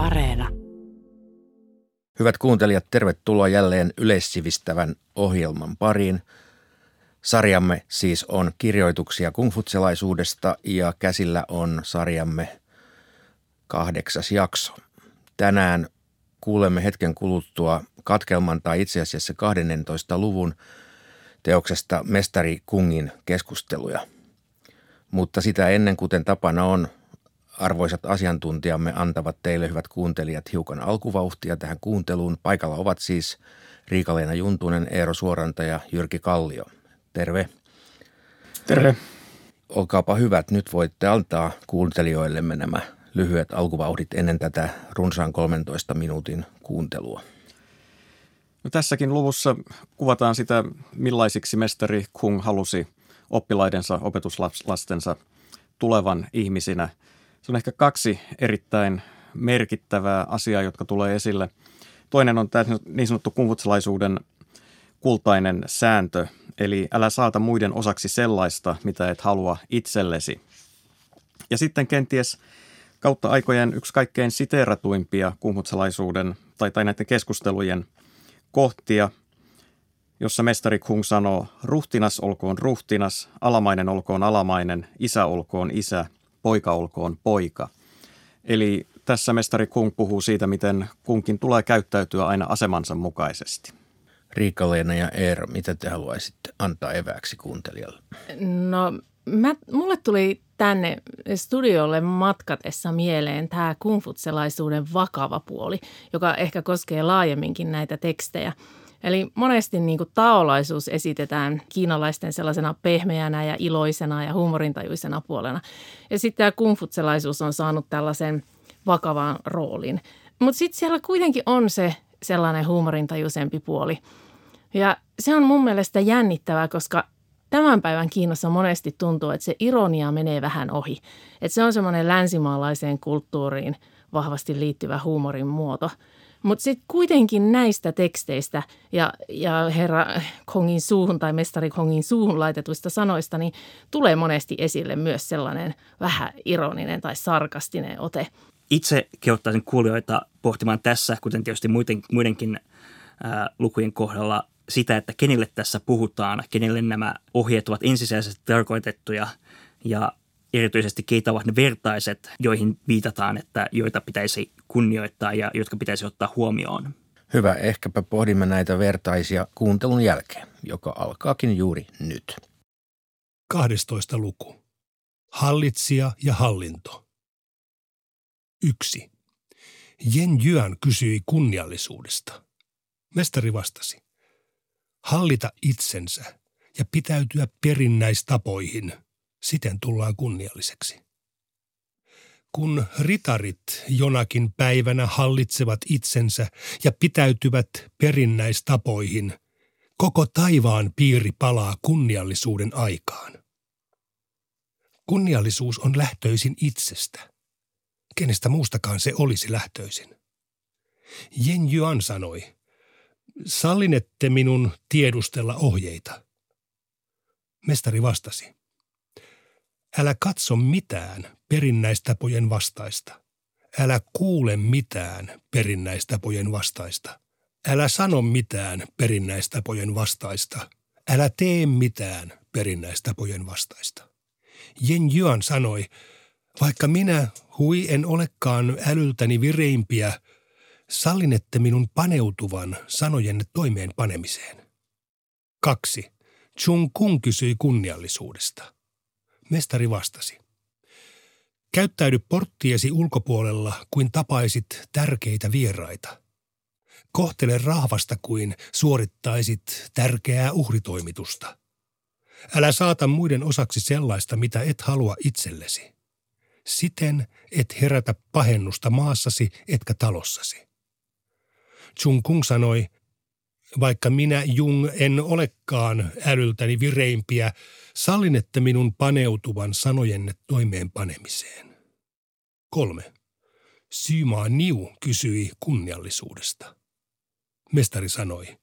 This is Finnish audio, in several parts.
Areena. Hyvät kuuntelijat, tervetuloa jälleen yleissivistävän ohjelman pariin. Sarjamme siis on kirjoituksia kungfutselaisuudesta ja käsillä on sarjamme kahdeksas jakso. Tänään kuulemme hetken kuluttua katkelman tai itse asiassa 12. luvun teoksesta Mestari Kungin keskusteluja. Mutta sitä ennen, kuten tapana on, arvoisat asiantuntijamme antavat teille, hyvät kuuntelijat, hiukan alkuvauhtia tähän kuunteluun. Paikalla ovat siis Riika-Leena Juntunen, Eero Suoranta ja Jyrki Kallio. Terve. Terve. Olkaapa hyvät, nyt voitte antaa kuuntelijoillemme nämä lyhyet alkuvauhdit ennen tätä runsaan 13 minuutin kuuntelua. No tässäkin luvussa kuvataan sitä, millaisiksi mestari Kung halusi oppilaidensa, opetuslastensa tulevan ihmisinä. Se on ehkä kaksi erittäin merkittävää asiaa, jotka tulee esille. Toinen on tämä niin sanottu kungfutsalaisuuden kultainen sääntö, eli älä saata muiden osaksi sellaista, mitä et halua itsellesi. Ja sitten kenties kautta aikojen yksi kaikkein siteeratuimpia kungfutsalaisuuden tai, tai näiden keskustelujen kohtia, jossa mestari Kung sanoo, ruhtinas olkoon ruhtinas, alamainen olkoon alamainen, isä olkoon isä, poika olkoon poika. Eli tässä mestari Kung puhuu siitä, miten kunkin tulee käyttäytyä aina asemansa mukaisesti. Riikka-Leena ja Eero, mitä te haluaisitte antaa evääksi kuuntelijalle? No, mä, mulle tuli tänne studiolle matkatessa mieleen tämä kungfutselaisuuden vakava puoli, joka ehkä koskee laajemminkin näitä tekstejä. Eli monesti niin kuin taolaisuus esitetään kiinalaisten sellaisena pehmeänä ja iloisena ja huumorintajuisena puolena. Ja sitten tämä kungfutselaisuus on saanut tällaisen vakavan roolin. Mutta sitten siellä kuitenkin on se sellainen huumorintajuisempi puoli. Ja se on mun mielestä jännittävää, koska tämän päivän Kiinassa monesti tuntuu, että se ironia menee vähän ohi. Että se on semmoinen länsimaalaiseen kulttuuriin vahvasti liittyvä huumorin muoto. Mutta sitten kuitenkin näistä teksteistä ja, ja herra Kongin suuhun tai mestari Kongin suuhun laitetuista sanoista, niin tulee monesti esille myös sellainen vähän ironinen tai sarkastinen ote. Itse kehottaisin kuulijoita pohtimaan tässä, kuten tietysti muiden, muidenkin ää, lukujen kohdalla, sitä, että kenelle tässä puhutaan, kenelle nämä ohjeet ovat ensisijaisesti tarkoitettuja ja erityisesti keitä ovat ne vertaiset, joihin viitataan, että joita pitäisi kunnioittaa ja jotka pitäisi ottaa huomioon. Hyvä, ehkäpä pohdimme näitä vertaisia kuuntelun jälkeen, joka alkaakin juuri nyt. 12. luku. Hallitsija ja hallinto. 1. Jen Jyan kysyi kunniallisuudesta. Mestari vastasi hallita itsensä ja pitäytyä perinnäistapoihin, siten tullaan kunnialliseksi. Kun ritarit jonakin päivänä hallitsevat itsensä ja pitäytyvät perinnäistapoihin, koko taivaan piiri palaa kunniallisuuden aikaan. Kunniallisuus on lähtöisin itsestä. Kenestä muustakaan se olisi lähtöisin. Jen Yuan sanoi, sallinette minun tiedustella ohjeita? Mestari vastasi. Älä katso mitään perinnäistapojen vastaista. Älä kuule mitään perinnäistapojen vastaista. Älä sano mitään perinnäistapojen vastaista. Älä tee mitään perinnäistapojen vastaista. Jen Yuan sanoi, vaikka minä, hui en olekaan älyltäni vireimpiä – sallinette minun paneutuvan sanojenne toimeenpanemiseen. 2. Chung Kung kysyi kunniallisuudesta. Mestari vastasi. Käyttäydy porttiesi ulkopuolella kuin tapaisit tärkeitä vieraita. Kohtele rahvasta kuin suorittaisit tärkeää uhritoimitusta. Älä saata muiden osaksi sellaista, mitä et halua itsellesi. Siten et herätä pahennusta maassasi etkä talossasi. Chung Kung sanoi, vaikka minä Jung en olekaan älyltäni vireimpiä, sallinette minun paneutuvan sanojenne toimeenpanemiseen. Kolme. Syymaa Niu kysyi kunniallisuudesta. Mestari sanoi,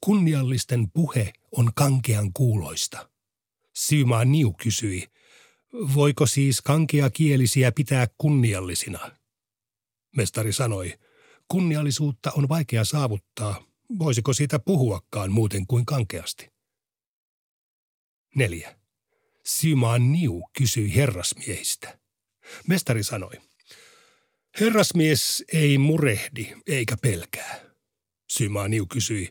kunniallisten puhe on kankean kuuloista. Syymaa Niu kysyi, voiko siis kankeakielisiä pitää kunniallisina? Mestari sanoi, kunniallisuutta on vaikea saavuttaa. Voisiko siitä puhuakaan muuten kuin kankeasti? Neljä. Symaan Niu kysyi herrasmiehistä. Mestari sanoi, herrasmies ei murehdi eikä pelkää. Symaan Niu kysyi,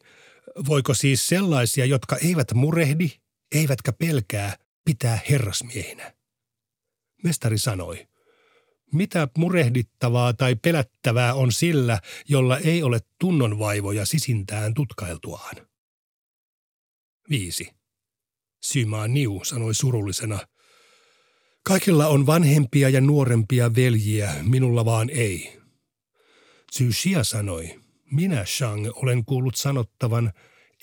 voiko siis sellaisia, jotka eivät murehdi eivätkä pelkää, pitää herrasmiehinä? Mestari sanoi, mitä murehdittavaa tai pelättävää on sillä, jolla ei ole tunnonvaivoja sisintään tutkailtuaan? 5. Symaa Niu sanoi surullisena. Kaikilla on vanhempia ja nuorempia veljiä, minulla vaan ei. Xia sanoi, minä Shang olen kuullut sanottavan,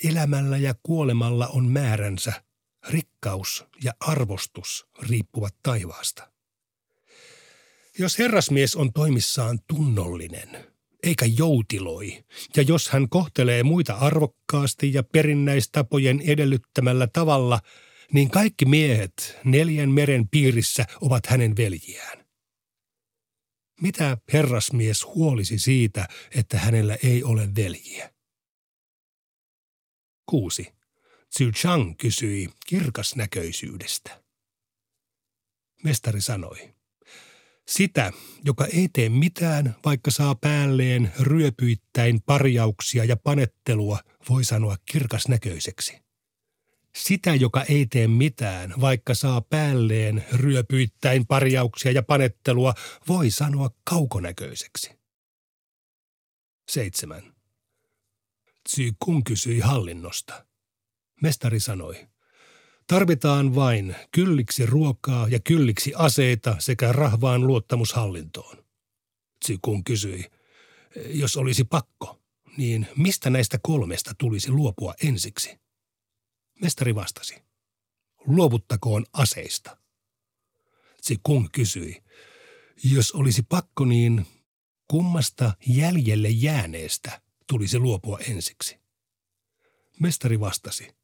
elämällä ja kuolemalla on määränsä, rikkaus ja arvostus riippuvat taivaasta. Jos herrasmies on toimissaan tunnollinen, eikä joutiloi, ja jos hän kohtelee muita arvokkaasti ja perinnäistapojen edellyttämällä tavalla, niin kaikki miehet neljän meren piirissä ovat hänen veljiään. Mitä herrasmies huolisi siitä, että hänellä ei ole veljiä? 6. Zhu Chang kysyi kirkasnäköisyydestä. Mestari sanoi, sitä, joka ei tee mitään, vaikka saa päälleen ryöpyittäin parjauksia ja panettelua, voi sanoa kirkasnäköiseksi. Sitä, joka ei tee mitään, vaikka saa päälleen ryöpyittäin parjauksia ja panettelua, voi sanoa kaukonäköiseksi. 7. Tsy Kung kysyi hallinnosta. Mestari sanoi, Tarvitaan vain kylliksi ruokaa ja kylliksi aseita sekä rahvaan luottamushallintoon. Tsikun kysyi, jos olisi pakko, niin mistä näistä kolmesta tulisi luopua ensiksi? Mestari vastasi, luovuttakoon aseista. Tsikun kysyi, jos olisi pakko, niin kummasta jäljelle jääneestä tulisi luopua ensiksi? Mestari vastasi –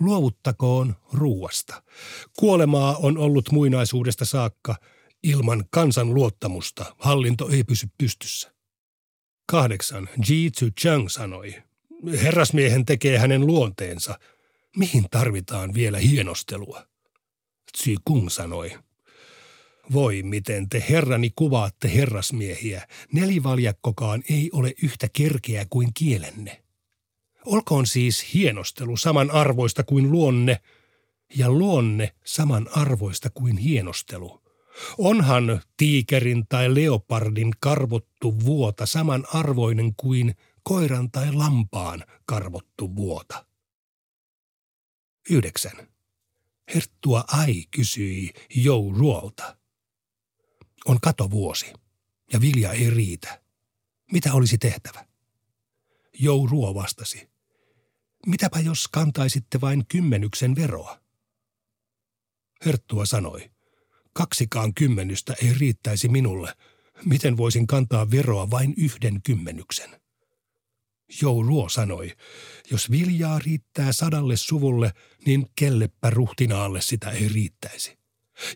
luovuttakoon ruuasta. Kuolemaa on ollut muinaisuudesta saakka. Ilman kansan luottamusta hallinto ei pysy pystyssä. Kahdeksan. Ji Tzu Chang sanoi. Herrasmiehen tekee hänen luonteensa. Mihin tarvitaan vielä hienostelua? Tzu Kung sanoi. Voi miten te herrani kuvaatte herrasmiehiä. Nelivaljakkokaan ei ole yhtä kerkeä kuin kielenne. Olkoon siis hienostelu samanarvoista kuin luonne ja luonne samanarvoista kuin hienostelu. Onhan tiikerin tai leopardin karvottu vuota samanarvoinen kuin koiran tai lampaan karvottu vuota. 9. Herttua Ai kysyi Jou Ruolta. On katovuosi ja vilja ei riitä. Mitä olisi tehtävä? Jou Ruo vastasi. Mitäpä jos kantaisitte vain kymmenyksen veroa? Herttua sanoi, kaksikaan kymmenystä ei riittäisi minulle. Miten voisin kantaa veroa vain yhden kymmenyksen? Ruo sanoi, jos viljaa riittää sadalle suvulle, niin kellepä ruhtinaalle sitä ei riittäisi.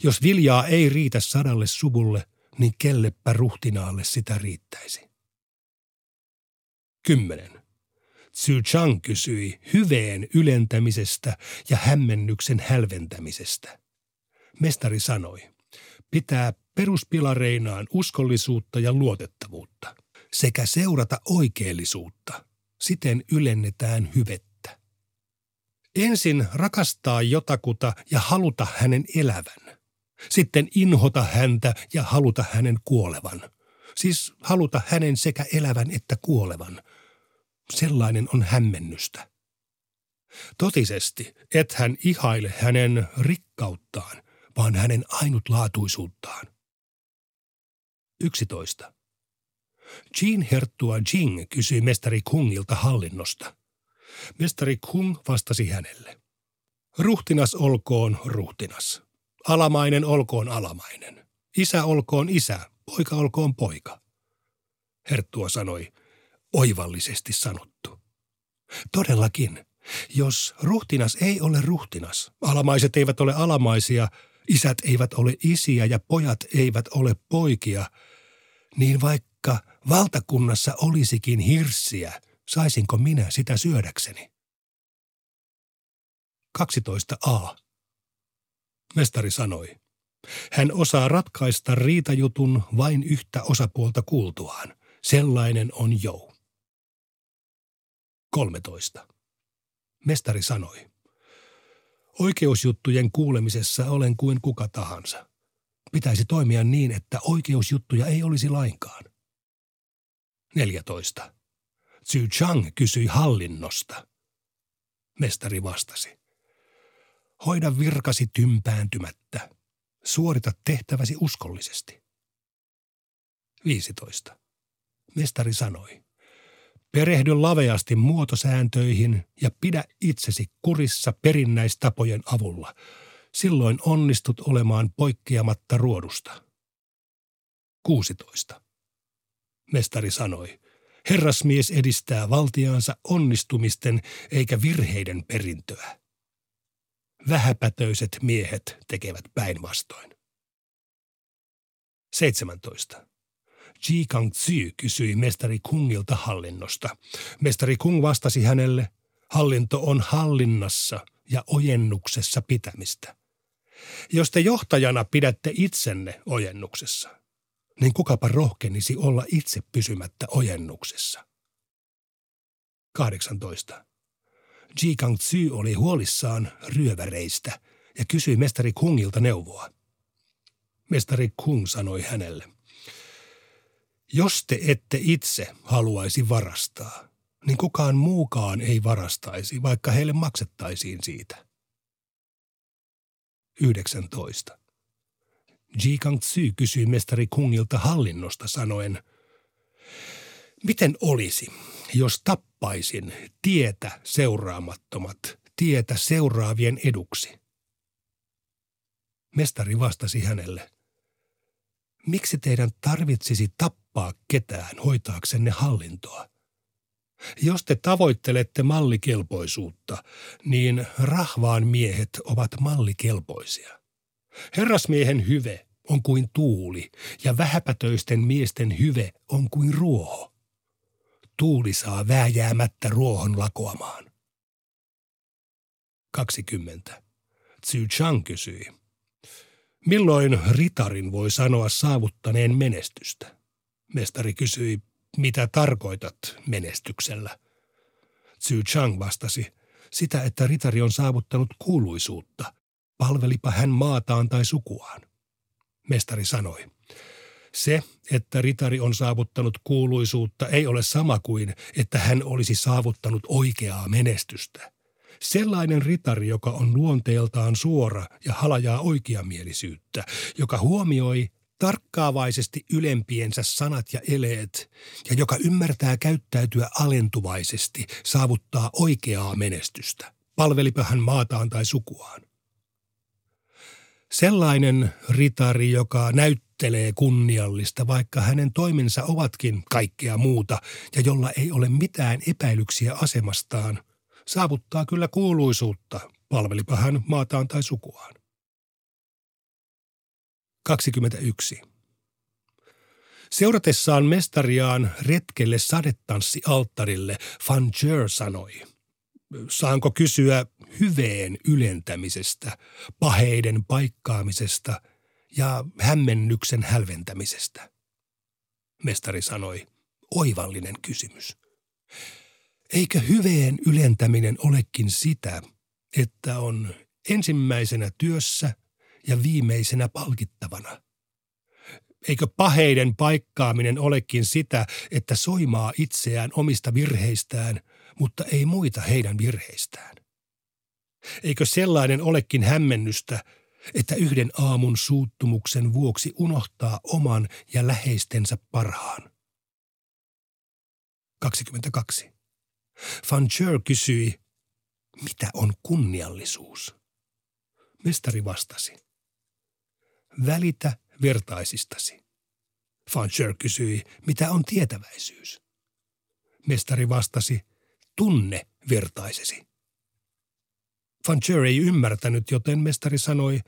Jos viljaa ei riitä sadalle suvulle, niin kellepä ruhtinaalle sitä riittäisi. 10. Tzu Chang kysyi hyveen ylentämisestä ja hämmennyksen hälventämisestä. Mestari sanoi, pitää peruspilareinaan uskollisuutta ja luotettavuutta sekä seurata oikeellisuutta. Siten ylennetään hyvettä. Ensin rakastaa jotakuta ja haluta hänen elävän. Sitten inhota häntä ja haluta hänen kuolevan. Siis haluta hänen sekä elävän että kuolevan – sellainen on hämmennystä. Totisesti, et hän ihaile hänen rikkauttaan, vaan hänen ainutlaatuisuuttaan. 11. Jean Herttua Jing kysyi mestari Kungilta hallinnosta. Mestari Kung vastasi hänelle. Ruhtinas olkoon ruhtinas. Alamainen olkoon alamainen. Isä olkoon isä, poika olkoon poika. Herttua sanoi, oivallisesti sanottu. Todellakin, jos ruhtinas ei ole ruhtinas, alamaiset eivät ole alamaisia, isät eivät ole isiä ja pojat eivät ole poikia, niin vaikka valtakunnassa olisikin hirssiä, saisinko minä sitä syödäkseni? 12a. Mestari sanoi. Hän osaa ratkaista riitajutun vain yhtä osapuolta kuultuaan. Sellainen on jou. 13. Mestari sanoi. Oikeusjuttujen kuulemisessa olen kuin kuka tahansa. Pitäisi toimia niin, että oikeusjuttuja ei olisi lainkaan. 14. Zhu Chang kysyi hallinnosta. Mestari vastasi. Hoida virkasi tympääntymättä. Suorita tehtäväsi uskollisesti. 15. Mestari sanoi. Perehdy laveasti muotosääntöihin ja pidä itsesi kurissa perinnäistapojen avulla. Silloin onnistut olemaan poikkeamatta ruodusta. 16. Mestari sanoi. Herrasmies edistää valtiaansa onnistumisten eikä virheiden perintöä. Vähäpätöiset miehet tekevät päinvastoin. 17. Ji Tzu kysyi mestari Kungilta hallinnosta. Mestari Kung vastasi hänelle, hallinto on hallinnassa ja ojennuksessa pitämistä. Jos te johtajana pidätte itsenne ojennuksessa, niin kukapa rohkenisi olla itse pysymättä ojennuksessa. 18. Ji Kang Tzu oli huolissaan ryöväreistä ja kysyi mestari Kungilta neuvoa. Mestari Kung sanoi hänelle, jos te ette itse haluaisi varastaa, niin kukaan muukaan ei varastaisi, vaikka heille maksettaisiin siitä. 19. Ji Kang Tzu kysyi mestari Kungilta hallinnosta sanoen, miten olisi, jos tappaisin tietä seuraamattomat, tietä seuraavien eduksi? Mestari vastasi hänelle, miksi teidän tarvitsisi tappaa ketään hoitaaksenne hallintoa? Jos te tavoittelette mallikelpoisuutta, niin rahvaan miehet ovat mallikelpoisia. Herrasmiehen hyve on kuin tuuli ja vähäpätöisten miesten hyve on kuin ruoho. Tuuli saa vääjäämättä ruohon lakoamaan. 20. Tzu Chang kysyi. Milloin ritarin voi sanoa saavuttaneen menestystä? Mestari kysyi, mitä tarkoitat menestyksellä? Tzu Chang vastasi, sitä, että ritari on saavuttanut kuuluisuutta, palvelipa hän maataan tai sukuaan. Mestari sanoi, se, että ritari on saavuttanut kuuluisuutta, ei ole sama kuin, että hän olisi saavuttanut oikeaa menestystä. Sellainen ritari, joka on luonteeltaan suora ja halajaa oikeamielisyyttä, joka huomioi tarkkaavaisesti ylempiensä sanat ja eleet ja joka ymmärtää käyttäytyä alentuvaisesti, saavuttaa oikeaa menestystä. Palvelipa hän maataan tai sukuaan. Sellainen ritari, joka näyttelee kunniallista, vaikka hänen toimensa ovatkin kaikkea muuta ja jolla ei ole mitään epäilyksiä asemastaan, saavuttaa kyllä kuuluisuutta, palvelipa hän maataan tai sukuaan. 21. Seuratessaan mestariaan retkelle sadetanssialttarille Van Jer sanoi – saanko kysyä hyveen ylentämisestä, paheiden paikkaamisesta ja hämmennyksen hälventämisestä? Mestari sanoi, oivallinen kysymys. Eikö hyveen ylentäminen olekin sitä, että on ensimmäisenä työssä ja viimeisenä palkittavana? Eikö paheiden paikkaaminen olekin sitä, että soimaa itseään omista virheistään – mutta ei muita heidän virheistään. Eikö sellainen olekin hämmennystä, että yhden aamun suuttumuksen vuoksi unohtaa oman ja läheistensä parhaan? 22. Van Chur kysyi, mitä on kunniallisuus? Mestari vastasi, välitä vertaisistasi. Van Chur kysyi, mitä on tietäväisyys? Mestari vastasi, tunne vertaisesi. Van Cher ei ymmärtänyt, joten mestari sanoi,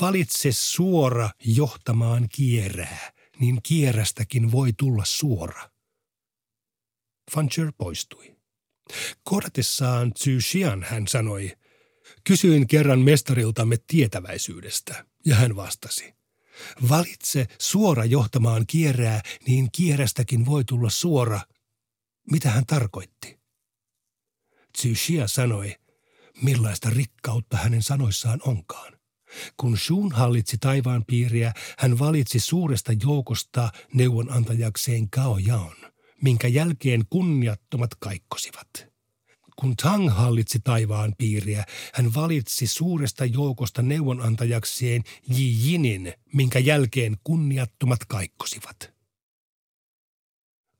valitse suora johtamaan kierää, niin kierrästäkin voi tulla suora. Fancher poistui. Kohdatessaan Xian hän sanoi, kysyin kerran mestariltamme tietäväisyydestä, ja hän vastasi. Valitse suora johtamaan kierää, niin kierrästäkin voi tulla suora. Mitä hän tarkoitti? Tsushia sanoi, millaista rikkautta hänen sanoissaan onkaan. Kun Shun hallitsi taivaan piiriä, hän valitsi suuresta joukosta neuvonantajakseen Gao Yaon, minkä jälkeen kunniattomat kaikkosivat. Kun Tang hallitsi taivaan piiriä, hän valitsi suuresta joukosta neuvonantajakseen Yi Jinin, minkä jälkeen kunniattomat kaikkosivat.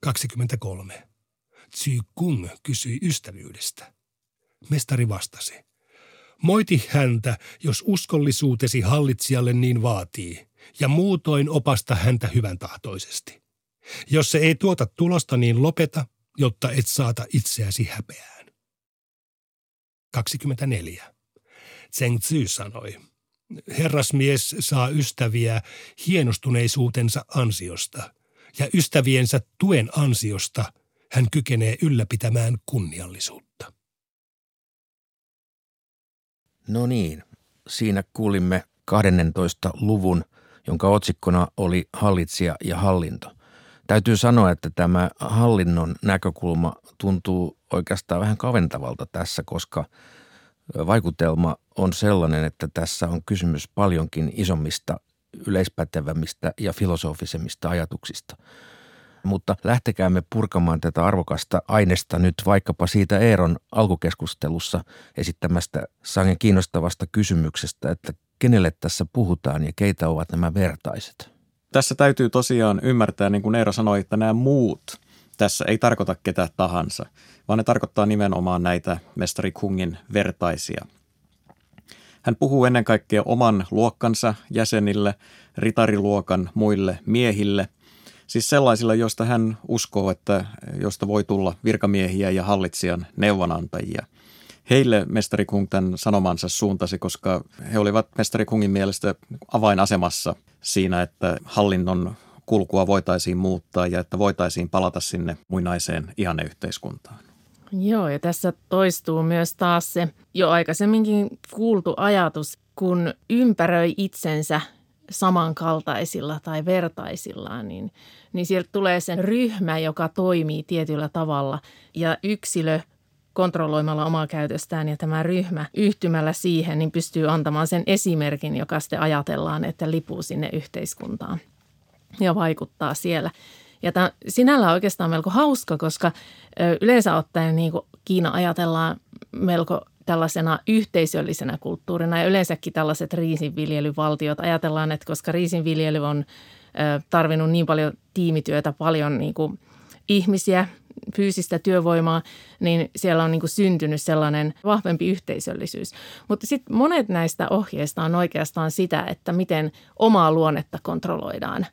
23. Tzy Kung kysyi ystävyydestä. Mestari vastasi. Moiti häntä, jos uskollisuutesi hallitsijalle niin vaatii, ja muutoin opasta häntä hyvän tahtoisesti. Jos se ei tuota tulosta, niin lopeta, jotta et saata itseäsi häpeään. 24. Zheng Zi sanoi, herrasmies saa ystäviä hienostuneisuutensa ansiosta, ja ystäviensä tuen ansiosta hän kykenee ylläpitämään kunniallisuutta. No niin, siinä kuulimme 12. luvun, jonka otsikkona oli Hallitsija ja hallinto. Täytyy sanoa, että tämä hallinnon näkökulma tuntuu oikeastaan vähän kaventavalta tässä, koska vaikutelma on sellainen, että tässä on kysymys paljonkin isommista, yleispätevämmistä ja filosofisemmista ajatuksista – mutta lähtekäämme purkamaan tätä arvokasta aineesta nyt vaikkapa siitä Eeron alkukeskustelussa esittämästä sangen kiinnostavasta kysymyksestä, että kenelle tässä puhutaan ja keitä ovat nämä vertaiset. Tässä täytyy tosiaan ymmärtää, niin kuin Eero sanoi, että nämä muut tässä ei tarkoita ketä tahansa, vaan ne tarkoittaa nimenomaan näitä mestari Kungin vertaisia. Hän puhuu ennen kaikkea oman luokkansa jäsenille, ritariluokan muille miehille – Siis sellaisilla, joista hän uskoo, että josta voi tulla virkamiehiä ja hallitsijan neuvonantajia. Heille mestari Kung tämän sanomansa suuntasi, koska he olivat mestari Kungin mielestä avainasemassa siinä, että hallinnon kulkua voitaisiin muuttaa ja että voitaisiin palata sinne muinaiseen ihanneyhteiskuntaan. Joo, ja tässä toistuu myös taas se jo aikaisemminkin kuultu ajatus, kun ympäröi itsensä samankaltaisilla tai vertaisillaan, niin, niin sieltä tulee sen ryhmä, joka toimii tietyllä tavalla ja yksilö kontrolloimalla omaa käytöstään ja tämä ryhmä yhtymällä siihen, niin pystyy antamaan sen esimerkin, joka sitten ajatellaan, että lipuu sinne yhteiskuntaan ja vaikuttaa siellä. Ja tämä sinällä on oikeastaan melko hauska, koska yleensä ottaen niin kuin Kiina ajatellaan melko tällaisena yhteisöllisenä kulttuurina ja yleensäkin tällaiset riisinviljelyvaltiot. Ajatellaan, että koska riisinviljely on tarvinnut niin paljon tiimityötä, paljon niin kuin ihmisiä, fyysistä työvoimaa, niin siellä on niin kuin syntynyt sellainen vahvempi yhteisöllisyys. Mutta sitten monet näistä ohjeista on oikeastaan sitä, että miten omaa luonnetta kontrolloidaan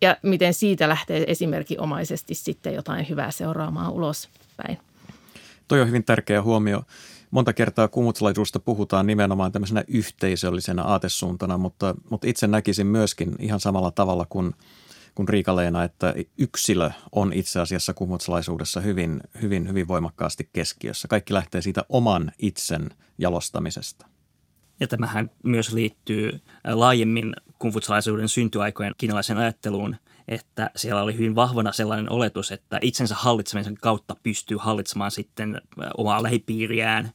ja miten siitä lähtee esimerkinomaisesti sitten jotain hyvää seuraamaan ulospäin. Toi on hyvin tärkeä huomio monta kertaa kumutsalaisuudesta puhutaan nimenomaan tämmöisenä yhteisöllisenä aatesuuntana, mutta, mutta itse näkisin myöskin ihan samalla tavalla kuin, kuin Riikaleena, että yksilö on itse asiassa kumutsalaisuudessa hyvin, hyvin, hyvin voimakkaasti keskiössä. Kaikki lähtee siitä oman itsen jalostamisesta. Ja tämähän myös liittyy laajemmin kumfutsalaisuuden syntyaikojen kiinalaisen ajatteluun – että siellä oli hyvin vahvana sellainen oletus, että itsensä hallitsemisen kautta pystyy hallitsemaan sitten omaa lähipiiriään,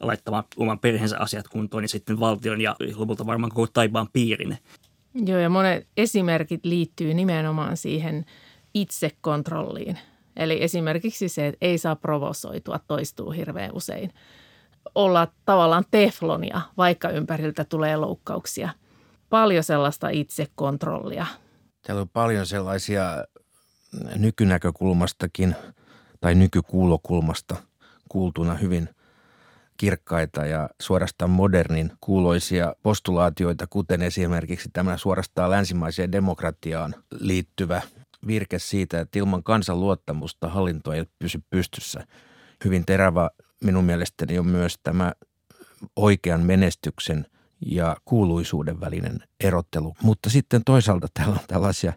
laittamaan oman perheensä asiat kuntoon ja sitten valtion ja lopulta varmaan koko taivaan piirin. Joo, ja monet esimerkit liittyy nimenomaan siihen itsekontrolliin. Eli esimerkiksi se, että ei saa provosoitua, toistuu hirveän usein. Olla tavallaan teflonia, vaikka ympäriltä tulee loukkauksia. Paljon sellaista itsekontrollia – Täällä on paljon sellaisia nykynäkökulmastakin tai nykykuulokulmasta kuultuna hyvin kirkkaita ja suorastaan modernin kuuloisia postulaatioita, kuten esimerkiksi tämä suorastaan länsimaiseen demokratiaan liittyvä virke siitä, että ilman kansan luottamusta hallinto ei pysy pystyssä. Hyvin terävä minun mielestäni on myös tämä oikean menestyksen – ja kuuluisuuden välinen erottelu. Mutta sitten toisaalta täällä on tällaisia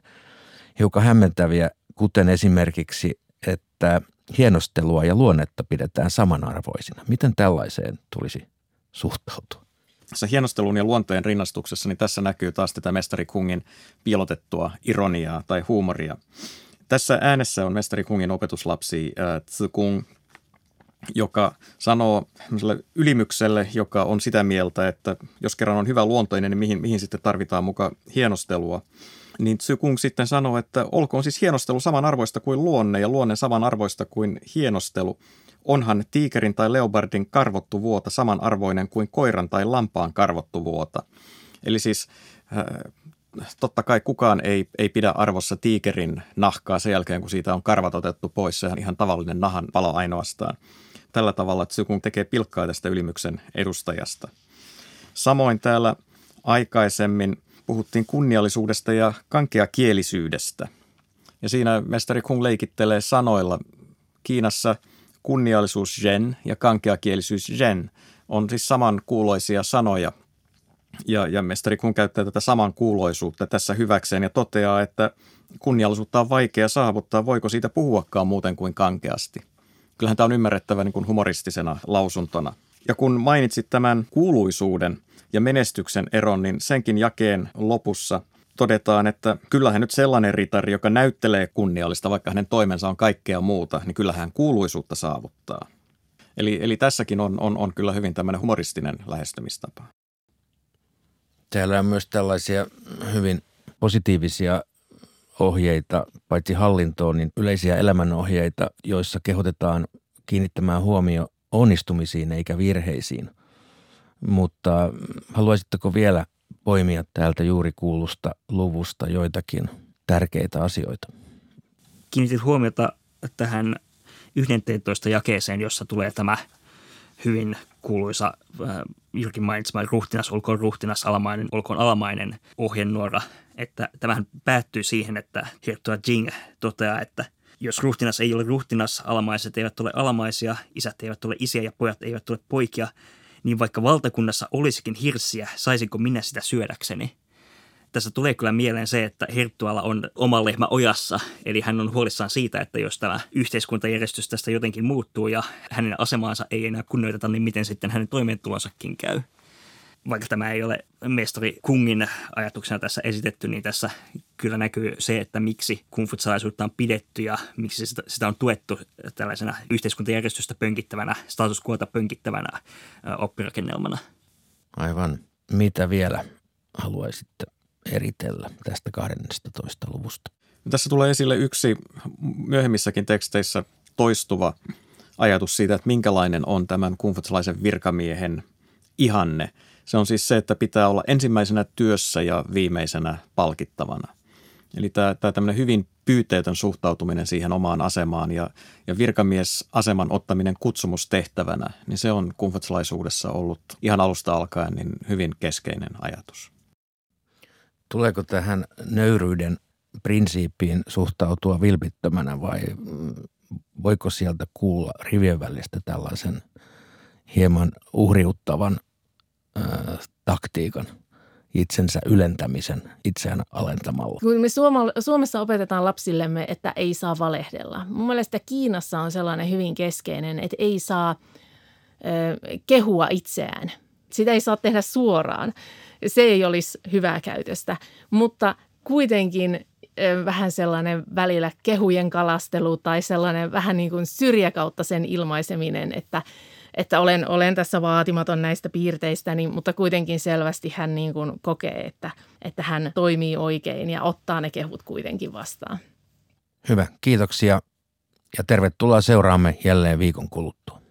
hiukan hämmentäviä, kuten esimerkiksi, että hienostelua ja luonnetta pidetään samanarvoisina. Miten tällaiseen tulisi suhtautua? Tässä hienostelun ja luonteen rinnastuksessa, niin tässä näkyy taas tätä mestari Kungin piilotettua ironiaa tai huumoria. Tässä äänessä on mestari Kungin opetuslapsi äh, joka sanoo ylimykselle, joka on sitä mieltä, että jos kerran on hyvä luontoinen, niin mihin, mihin sitten tarvitaan muka hienostelua. Niin Tzu Kung sitten sanoo, että olkoon siis hienostelu samanarvoista kuin luonne ja luonne samanarvoista kuin hienostelu. Onhan tiikerin tai leopardin karvottu vuota samanarvoinen kuin koiran tai lampaan karvottu vuota. Eli siis äh, totta kai kukaan ei, ei pidä arvossa tiikerin nahkaa sen jälkeen, kun siitä on karvat otettu pois. Se on ihan tavallinen nahan palo ainoastaan. Tällä tavalla Tsukung tekee pilkkaa tästä ylimyksen edustajasta. Samoin täällä aikaisemmin puhuttiin kunniallisuudesta ja kankeakielisyydestä. Ja siinä mestari Kung leikittelee sanoilla. Kiinassa kunniallisuus zen ja kankeakielisyys zen on siis samankuuloisia sanoja – ja, ja mestari kun käyttää tätä samankuuloisuutta tässä hyväkseen ja toteaa, että kunniallisuutta on vaikea saavuttaa, voiko siitä puhuakaan muuten kuin kankeasti. Kyllähän tämä on ymmärrettävä niin kuin humoristisena lausuntona. Ja kun mainitsit tämän kuuluisuuden ja menestyksen eron, niin senkin jakeen lopussa todetaan, että kyllähän nyt sellainen ritari, joka näyttelee kunniallista, vaikka hänen toimensa on kaikkea muuta, niin kyllähän kuuluisuutta saavuttaa. Eli, eli tässäkin on, on, on kyllä hyvin tämmöinen humoristinen lähestymistapa. Täällä on myös tällaisia hyvin positiivisia ohjeita, paitsi hallintoon, niin yleisiä elämänohjeita, joissa kehotetaan kiinnittämään huomio onnistumisiin eikä virheisiin. Mutta haluaisitteko vielä poimia täältä juuri kuulusta luvusta joitakin tärkeitä asioita? Kiinnitin huomiota tähän 11 jakeeseen, jossa tulee tämä – hyvin kuuluisa äh, Jyrkin mainitsema ruhtinas, olkoon ruhtinas, alamainen, olkoon alamainen ohjenuora. Että tämähän päättyy siihen, että Hirtua Jing toteaa, että jos ruhtinas ei ole ruhtinas, alamaiset eivät ole alamaisia, isät eivät ole isiä ja pojat eivät ole poikia, niin vaikka valtakunnassa olisikin hirssiä, saisinko minä sitä syödäkseni? tässä tulee kyllä mieleen se, että Herttualla on oma lehmä ojassa, eli hän on huolissaan siitä, että jos tämä yhteiskuntajärjestys tästä jotenkin muuttuu ja hänen asemaansa ei enää kunnioiteta, niin miten sitten hänen toimeentulonsakin käy. Vaikka tämä ei ole mestari Kungin ajatuksena tässä esitetty, niin tässä kyllä näkyy se, että miksi kungfutsalaisuutta on pidetty ja miksi sitä, sitä on tuettu tällaisena yhteiskuntajärjestystä pönkittävänä, status quota pönkittävänä oppirakennelmana. Aivan. Mitä vielä haluaisitte eritellä tästä 12. luvusta? Tässä tulee esille yksi myöhemmissäkin teksteissä toistuva ajatus siitä, että minkälainen on tämän kumfutsalaisen virkamiehen ihanne. Se on siis se, että pitää olla ensimmäisenä työssä ja viimeisenä palkittavana. Eli tämä, tämä tämmöinen hyvin pyyteetön suhtautuminen siihen omaan asemaan ja, ja virkamiesaseman ottaminen kutsumustehtävänä, niin se on kumfutsalaisuudessa ollut ihan alusta alkaen niin hyvin keskeinen ajatus. Tuleeko tähän nöyryyden prinsiippiin suhtautua vilpittömänä vai voiko sieltä kuulla rivien välistä tällaisen hieman uhriuttavan äh, taktiikan – itsensä ylentämisen itseään alentamalla. Kun me Suomessa opetetaan lapsillemme, että ei saa valehdella. Mun mielestä Kiinassa on sellainen hyvin keskeinen, että ei saa ö, kehua itseään. Sitä ei saa tehdä suoraan se ei olisi hyvää käytöstä. Mutta kuitenkin vähän sellainen välillä kehujen kalastelu tai sellainen vähän niin kuin syrjäkautta sen ilmaiseminen, että, että olen, olen tässä vaatimaton näistä piirteistä, niin, mutta kuitenkin selvästi hän niin kuin kokee, että, että hän toimii oikein ja ottaa ne kehut kuitenkin vastaan. Hyvä, kiitoksia ja tervetuloa seuraamme jälleen viikon kuluttua.